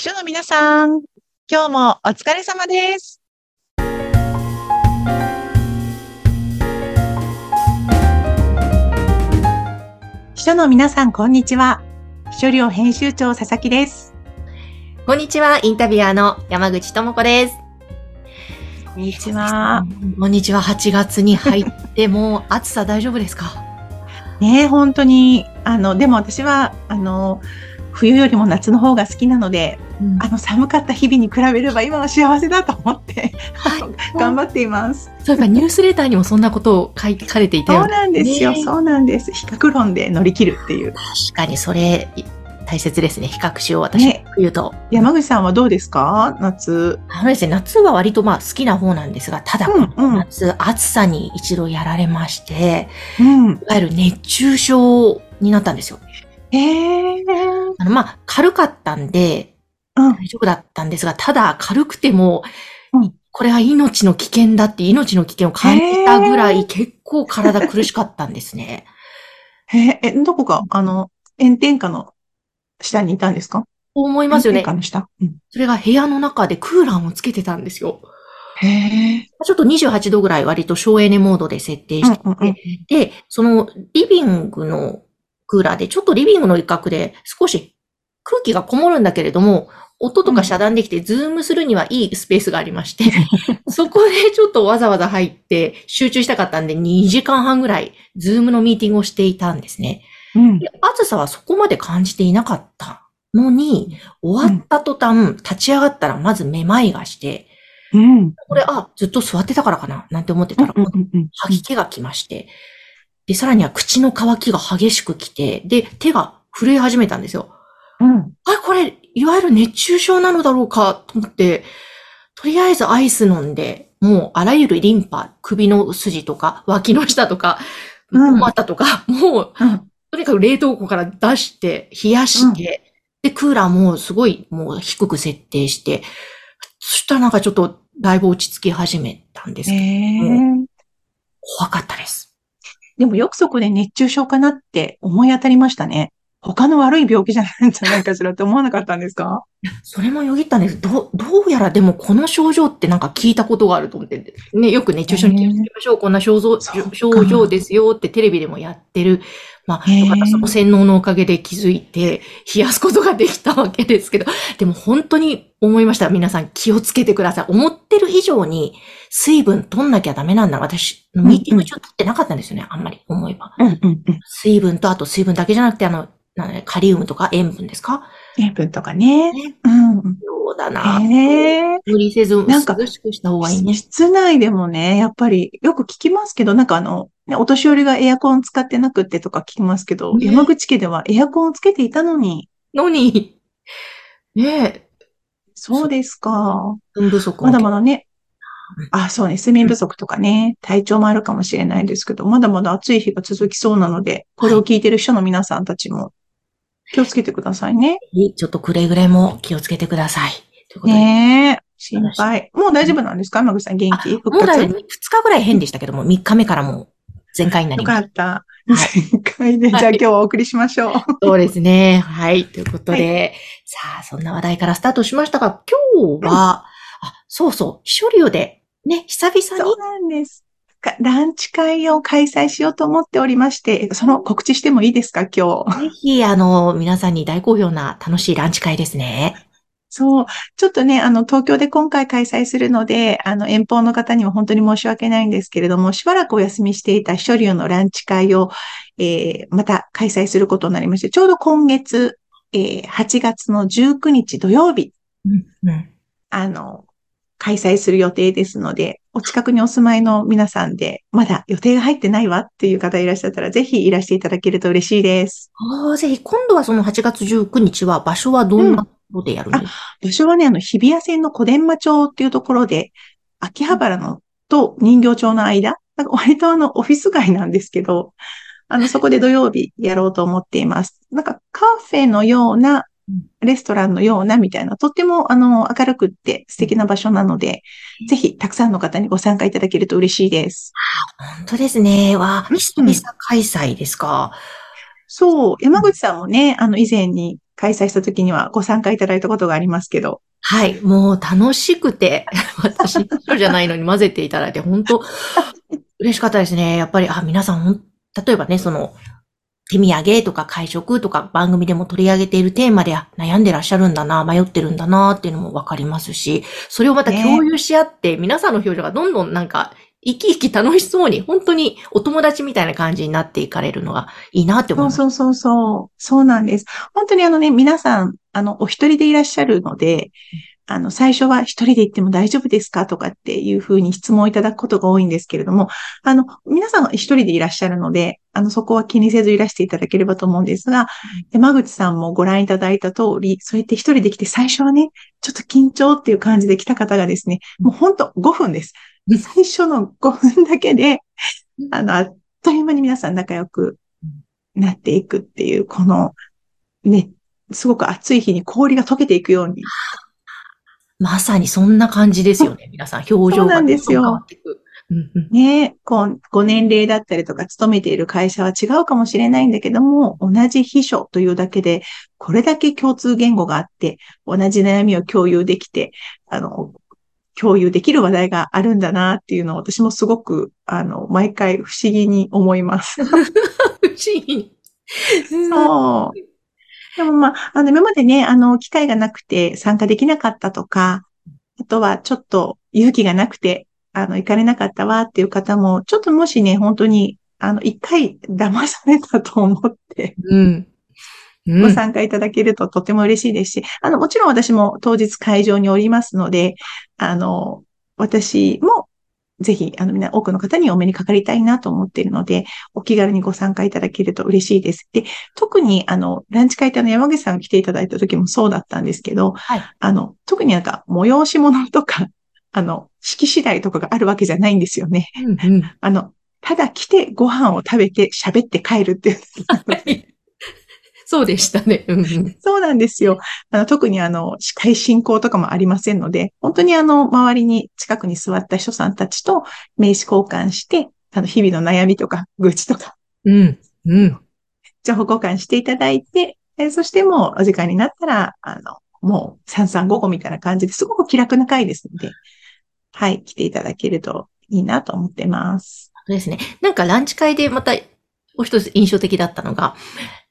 秘書の皆さん、今日もお疲れ様です。秘書の皆さん、こんにちは。秘書寮編集長佐々木です。こんにちは、インタビュアーの山口智子です。こんにちは。こんにちは、8月に入って、もう暑さ大丈夫ですかねえ、本当に、あの、でも私は、あの、冬よりも夏の方が好きなので、あの、寒かった日々に比べれば今は幸せだと思って、頑張っています。そういえばニュースレターにもそんなことを書かれていたよそうなんですよ。ねそうなんです。比較論で乗り切るっていう。確かにそれ、大切ですね。比較しよう、私。ね冬と。山口さんはどうですか？夏。あのですね、夏は割とまあ好きな方なんですが、ただ、うんうん夏、暑さに一度やられまして、うん。いわゆる熱中症になったんですよ。ええあの、まあ、軽かったんで、うん。大丈夫だったんですが、ただ軽くても、うんこれは命の危険だって命の危険を感じたぐらい結構体苦しかったんですね。え、え、どこか、あの、炎天下の下にいたんですか？そう思いますよね炎。天下の下。うん。それが部屋の中でクーラーもつけてたんですよ。へえ。ちょっと28度ぐらい割と省エネモードで設定してて、うんうんうんで、そのリビングのクーラーで、ちょっとリビングの一角で少し空気がこもるんだけれども、音とか遮断できて、ズームするにはいいスペースがありまして、そこでちょっとわざわざ入って集中したかったんで、2時間半ぐらい、ズームのミーティングをしていたんですね。うん。で暑さはそこまで感じていなかったのに、終わった途端、立ち上がったらまずめまいがして、うん。これ、あ、ずっと座ってたからかな、なんて思ってたら、うんうんうん吐き気が来まして、で、さらには口の渇きが激しく来て、で、手が震え始めたんですよ。うん。あ、これ、いわゆる熱中症なのだろうか、と思って、とりあえずアイス飲んで、もうあらゆるリンパ、首の筋とか、脇の下とか、うん股とか、もう、うん。とにかく冷凍庫から出して、冷やして、で、クーラーもすごいもう低く設定して、そしたらなんかちょっとだいぶ落ち着き始めたんですへけど、え。怖かったです。でもよくそこで熱中症かなって思い当たりましたね。他の悪い病気じゃないんじゃないかしらって思わなかったんですか？それもよぎったんです。どう、どうやらでもこの症状ってなんか聞いたことがあると思って、ね、よく熱中症に気をつけましょう。こんな症状、症状ですよってテレビでもやってる。まあ、へーよかった。その洗脳のおかげで気づいて、冷やすことができたわけですけど、でも本当に思いました。皆さん気をつけてください。思ってる以上に水分取んなきゃダメなんだ。私、ミーティング中取ってなかったんですよね。あんまり思えば。水分と、あと水分だけじゃなくて、あの、なカリウムとか塩分ですか？塩分とかね。ねうん。そうだな。へえ。無理せず、なんか涼しくした方がいいね。室内でもね、やっぱりよく聞きますけど、なんかあの、ねお年寄りがエアコン使ってなくってとか聞きますけど、ね山口家ではエアコンをつけていたのに、のに、ねえ、そうですか。運不足まだまだ。だね、あ、そうね、睡眠不足とかね、体調もあるかもしれないですけど、まだまだ暑い日が続きそうなので、これを聞いてる人の皆さんたちも気をつけてくださいね。ちょっとくれぐれも気をつけてください。とい。ねえ、心配。もう大丈夫なんですか？山口さん元気？復もうだい活ぶ2日ぐらい変でしたけども、3日目からもう全開になりよましかった。前回で、じゃあ今日はお送りしましょう。た。そうですね。はい。ということで、さあ、そんな話題からスタートしましたが、今日は、あ、そうそう、処理で、ね、久々にそう、なんです。かランチ会を開催しようと思っておりまして、その告知してもいいですか今日？ぜひ、あの、皆さんに大好評な楽しいランチ会ですね。そう。ちょっとね、あの、東京で今回開催するので、あの、遠方の方には本当に申し訳ないんですけれども、しばらくお休みしていた秘書流のランチ会を、えー、また開催することになりまして、ちょうど今月、えー、8月の19日土曜日、うん。うん。あの、開催する予定ですので、お近くにお住まいの皆さんで、まだ予定が入ってないわっていう方いらっしゃったら、ぜひいらしていただけると嬉しいです。ああ、ぜひ、今度はその8月19日は場所はどんなところでやるんですか、場所はね、あの、日比谷線の小伝馬町っていうところで、秋葉原のと人形町の間、なんか割とあの、オフィス街なんですけど、あの、そこで土曜日やろうと思っています。なんかカフェのようなうん、レストランのようなみたいな、とってもあの、明るくって素敵な場所なので、ぜひたくさんの方にご参加いただけると嬉しいです。本当ですね。わあ、うん久々開催ですか？そう、山口さんもね、あの、以前に開催した時にはご参加いただいたことがありますけど。はい。もう楽しくて、私、一緒じゃないのに混ぜていただいて、本当嬉しかったですね。やっぱり、あ、皆さん、例えばね、その、手土産とか会食とか番組でも取り上げているテーマで悩んでらっしゃるんだな、迷ってるんだなっていうのもわかりますし、それをまた共有し合って、ね、皆さんの表情がどんどんなんか生き生き楽しそうに、本当にお友達みたいな感じになっていかれるのがいいなって思います。そうそうそう。そうなんです。本当にあのね、皆さん、あの、お一人でいらっしゃるので、あの、最初は一人で行っても大丈夫ですかとかっていうふうに質問をいただくことが多いんですけれども、あの、皆さんは一人でいらっしゃるので、あの、そこは気にせずいらしていただければと思うんですが、山口さんもご覧いただいた通り、そうやって一人で来て最初はね、ちょっと緊張っていう感じで来た方がですね、もうほんと5分です。最初の5分だけで、あの、あっという間に皆さん仲良くなっていくっていう、この、ね、すごく暑い日に氷が溶けていくようにまさにそんな感じですよね、皆さん。表情が変わっていく。ねこう、ご年齢だったりとか、勤めている会社は違うかもしれないんだけども、同じ秘書というだけで、これだけ共通言語があって、同じ悩みを共有できて、あの、共有できる話題があるんだなっていうのを私もすごく、あの、毎回不思議に思います。不思議。そう。でもまあ、あの、今までね、あの、機会がなくて参加できなかったとか、あとはちょっと勇気がなくて、あの、行かれなかったわっていう方も、ちょっともしね、本当に、あの、一回騙されたと思って、うん。ご参加いただけるととても嬉しいですし、あの、もちろん私も当日会場におりますので、あの、私もぜひ、あの、みんな多くの方にお目にかかりたいなと思っているので、お気軽にご参加いただけると嬉しいです。で、特に、あの、ランチ会ってあの、山口さんが来ていただいた時もそうだったんですけど、はい、あの、特になんか、催し物とか、あの、式次第とかがあるわけじゃないんですよね。うんうん、あの、ただ来てご飯を食べて喋って帰るっていう。そうでしたね。そうなんですよ。あの特にあの、司会進行とかもありませんので、本当にあの、周りに近くに座った人さんたちと名刺交換して、あの、日々の悩みとか、愚痴とか、うん、うん。情報交換していただいて、えそしてもうお時間になったら、あの、もう3355みたいな感じですごく気楽な回ですので、はい、来ていただけるといいなと思ってます。そうですね。なんかランチ会でまた、お一つ印象的だったのが、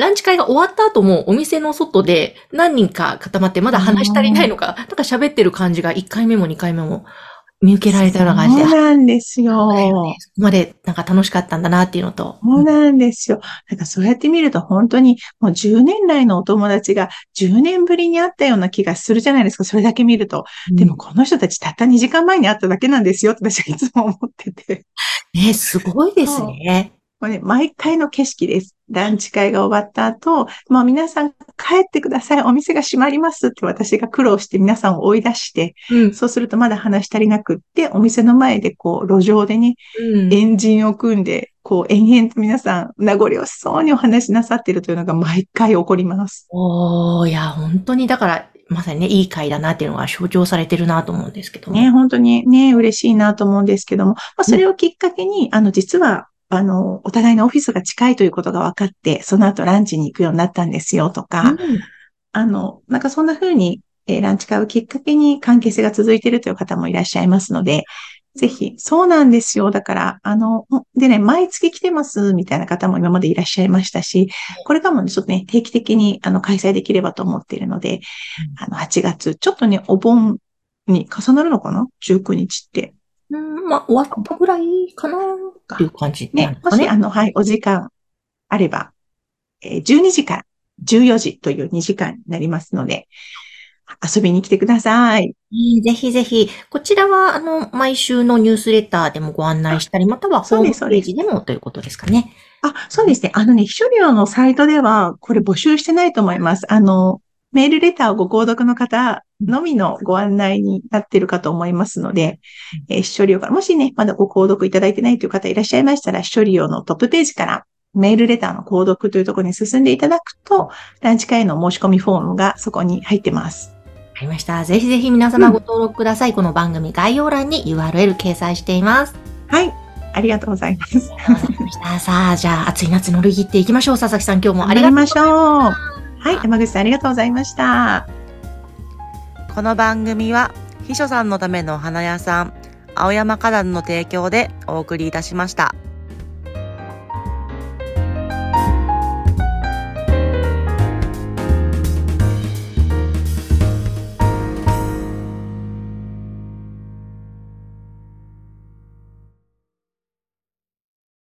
ランチ会が終わった後もお店の外で何人か固まってまだ話足りないのか、なんか喋ってる感じが1回目も2回目も見受けられたような感じで。そうなんですよ。そこまでなんか楽しかったんだなっていうのと。そうなんですよ。なんかそうやって見ると本当にもう10年来のお友達が10年ぶりに会ったような気がするじゃないですか。それだけ見ると。うん、でもこの人たちたった2時間前に会っただけなんですよって私はいつも思ってて。ね、すごいですね。ね、毎回の景色です。ランチ会が終わった後、もう皆さん帰ってください。お店が閉まりますって私が苦労して皆さんを追い出して、うん、そうするとまだ話足りなくって、お店の前でこう、路上でね、うん、エンジンを組んで、こう、延々と皆さん、名残惜しそうにお話しなさっているというのが毎回起こります。おー、いや、本当にだから、まさにね、いい会だなっていうのが象徴されてるなと思うんですけどね、本当にね、嬉しいなと思うんですけども、まあ、それをきっかけに、うん、あの、実は、あの、お互いのオフィスが近いということが分かって、その後ランチに行くようになったんですよとか、うん、あの、なんかそんな風に、えー、ランチ会をきっかけに関係性が続いているという方もいらっしゃいますので、ぜひ、そうなんですよ。だから、あの、でね、毎月来てますみたいな方も今までいらっしゃいましたし、これからもね、ちょっとね、定期的にあの開催できればと思っているので、うん、あの、8月、ちょっとね、お盆に重なるのかな ?19 日って。うん、まあ、終わったぐらいかなっていう感じね。ね、もし、あの、はい、お時間あれば、えー、12時から14時という2時間になりますので、遊びに来てください。ぜひぜひ。こちらは、あの、毎週のニュースレターでもご案内したり、またはホームページでもということですかね。あ、そうですね。あのね、秘書料のサイトでは、これ募集してないと思います。あの、メールレターをご購読の方のみのご案内になっているかと思いますので、えー、処理用から、もしね、まだご購読いただいてないという方いらっしゃいましたら、処理用のトップページからメールレターの購読というところに進んでいただくと、ランチ会の申し込みフォームがそこに入ってます。ありました。ぜひぜひ皆様ご登録ください。うん、この番組概要欄に URL 掲載しています。はい。ありがとうございます。ありがとうございました。さあ、じゃあ、暑い夏乗り切っていきましょう。佐々木さん、今日もありがとうございました。はい、山口さんありがとうございました。この番組は、秘書さんのためのお花屋さん、青山花壇の提供でお送りいたしました。